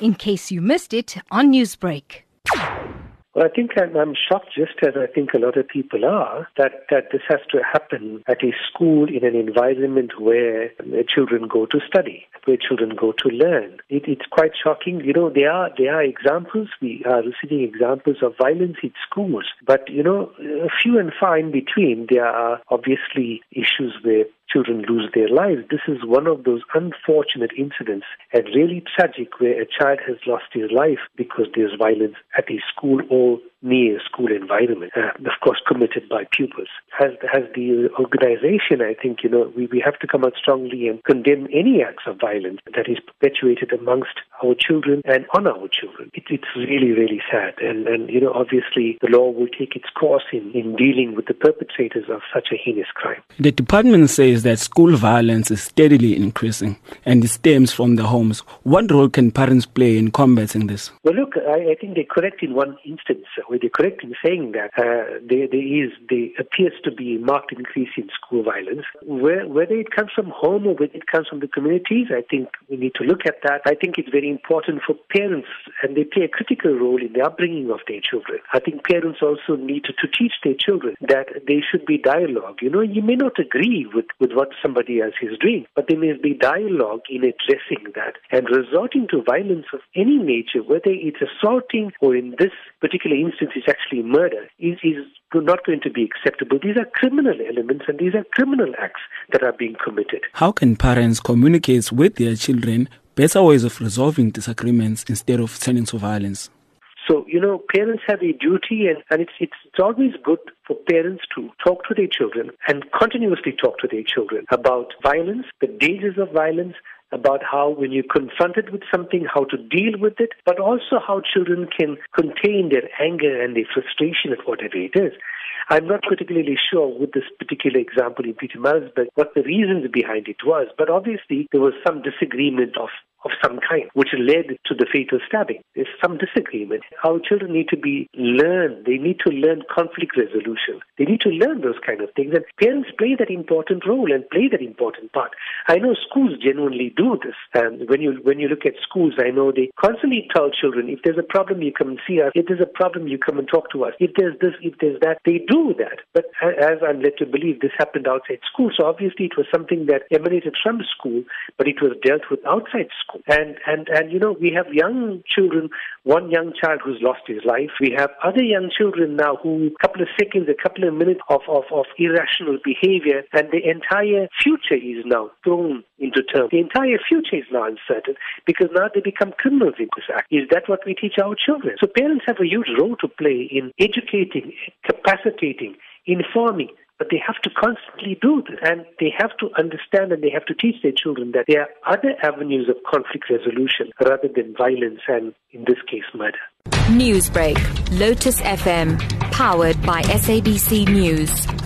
in case you missed it on Newsbreak. Well, I think I'm, I'm, shocked, just as I think a lot of people are, that, that this has to happen at a school in an environment where children go to study, where children go to learn. It, it's quite shocking. You know, there are there are examples. We are receiving examples of violence in schools, but you know, few and far in between. There are obviously issues where children lose their lives. This is one of those unfortunate incidents and really tragic where a child has lost his life because there's violence at a school or near school environment, uh, of course committed by pupils. As, as the organization, I think, you know, we, we have to come out strongly and condemn any acts of violence that is perpetuated amongst our children and on our children. It, it's really, really sad. And, and, you know, obviously the law will take its course in, in dealing with the perpetrators of such a heinous crime. The department says that school violence is steadily increasing and it stems from the homes. What role can parents play in combating this? Well, look, I, I think they're correct in one instance where they're correct in saying that uh, there, there is, there appears to be a marked increase in school violence. Where, whether it comes from home or whether it comes from the communities, I think we need to look at that. I think it's very important for parents, and they play a critical role in the upbringing of their children. I think parents also need to, to teach their children that there should be dialogue. You know, you may not agree with, with what somebody else is doing, but there may be dialogue in addressing that. And resorting to violence of any nature, whether it's assaulting or in this particular instance it's actually murder, is, is not going to be acceptable. These are criminal elements and these are criminal acts that are being committed. How can parents communicate with their children better ways of resolving disagreements instead of turning to violence? So, you know, parents have a duty and, and it's, it's, it's always good for parents to talk to their children and continuously talk to their children about violence, the dangers of violence, about how when you're confronted with something, how to deal with it, but also how children can contain their anger and their frustration at whatever it is. I'm not particularly sure with this particular example in Peter Pietermaritzburg what the reasons behind it was, but obviously there was some disagreement of of some kind, which led to the fatal stabbing. There's some disagreement. Our children need to be learned. They need to learn conflict resolution. They need to learn those kind of things. And parents play that important role and play that important part. I know schools genuinely do this. And when you when you look at schools, I know they constantly tell children, if there's a problem, you come and see us. If there's a problem, you come and talk to us. If there's this, if there's that, they do that. But as I'm led to believe, this happened outside school. So obviously, it was something that emanated from school, but it was dealt with outside school. And, and, and, you know, we have young children, one young child who's lost his life. We have other young children now who, a couple of seconds, a couple of minutes of, of, of irrational behavior, and the entire future is now thrown into term. The entire future is now uncertain because now they become criminals in this act. Is that what we teach our children? So parents have a huge role to play in educating, capacitating, informing, but they have to constantly do this. And they have to understand and they have to teach their children that there are other avenues of conflict resolution rather than violence and, in this case, murder. Newsbreak, Lotus FM, powered by SABC News.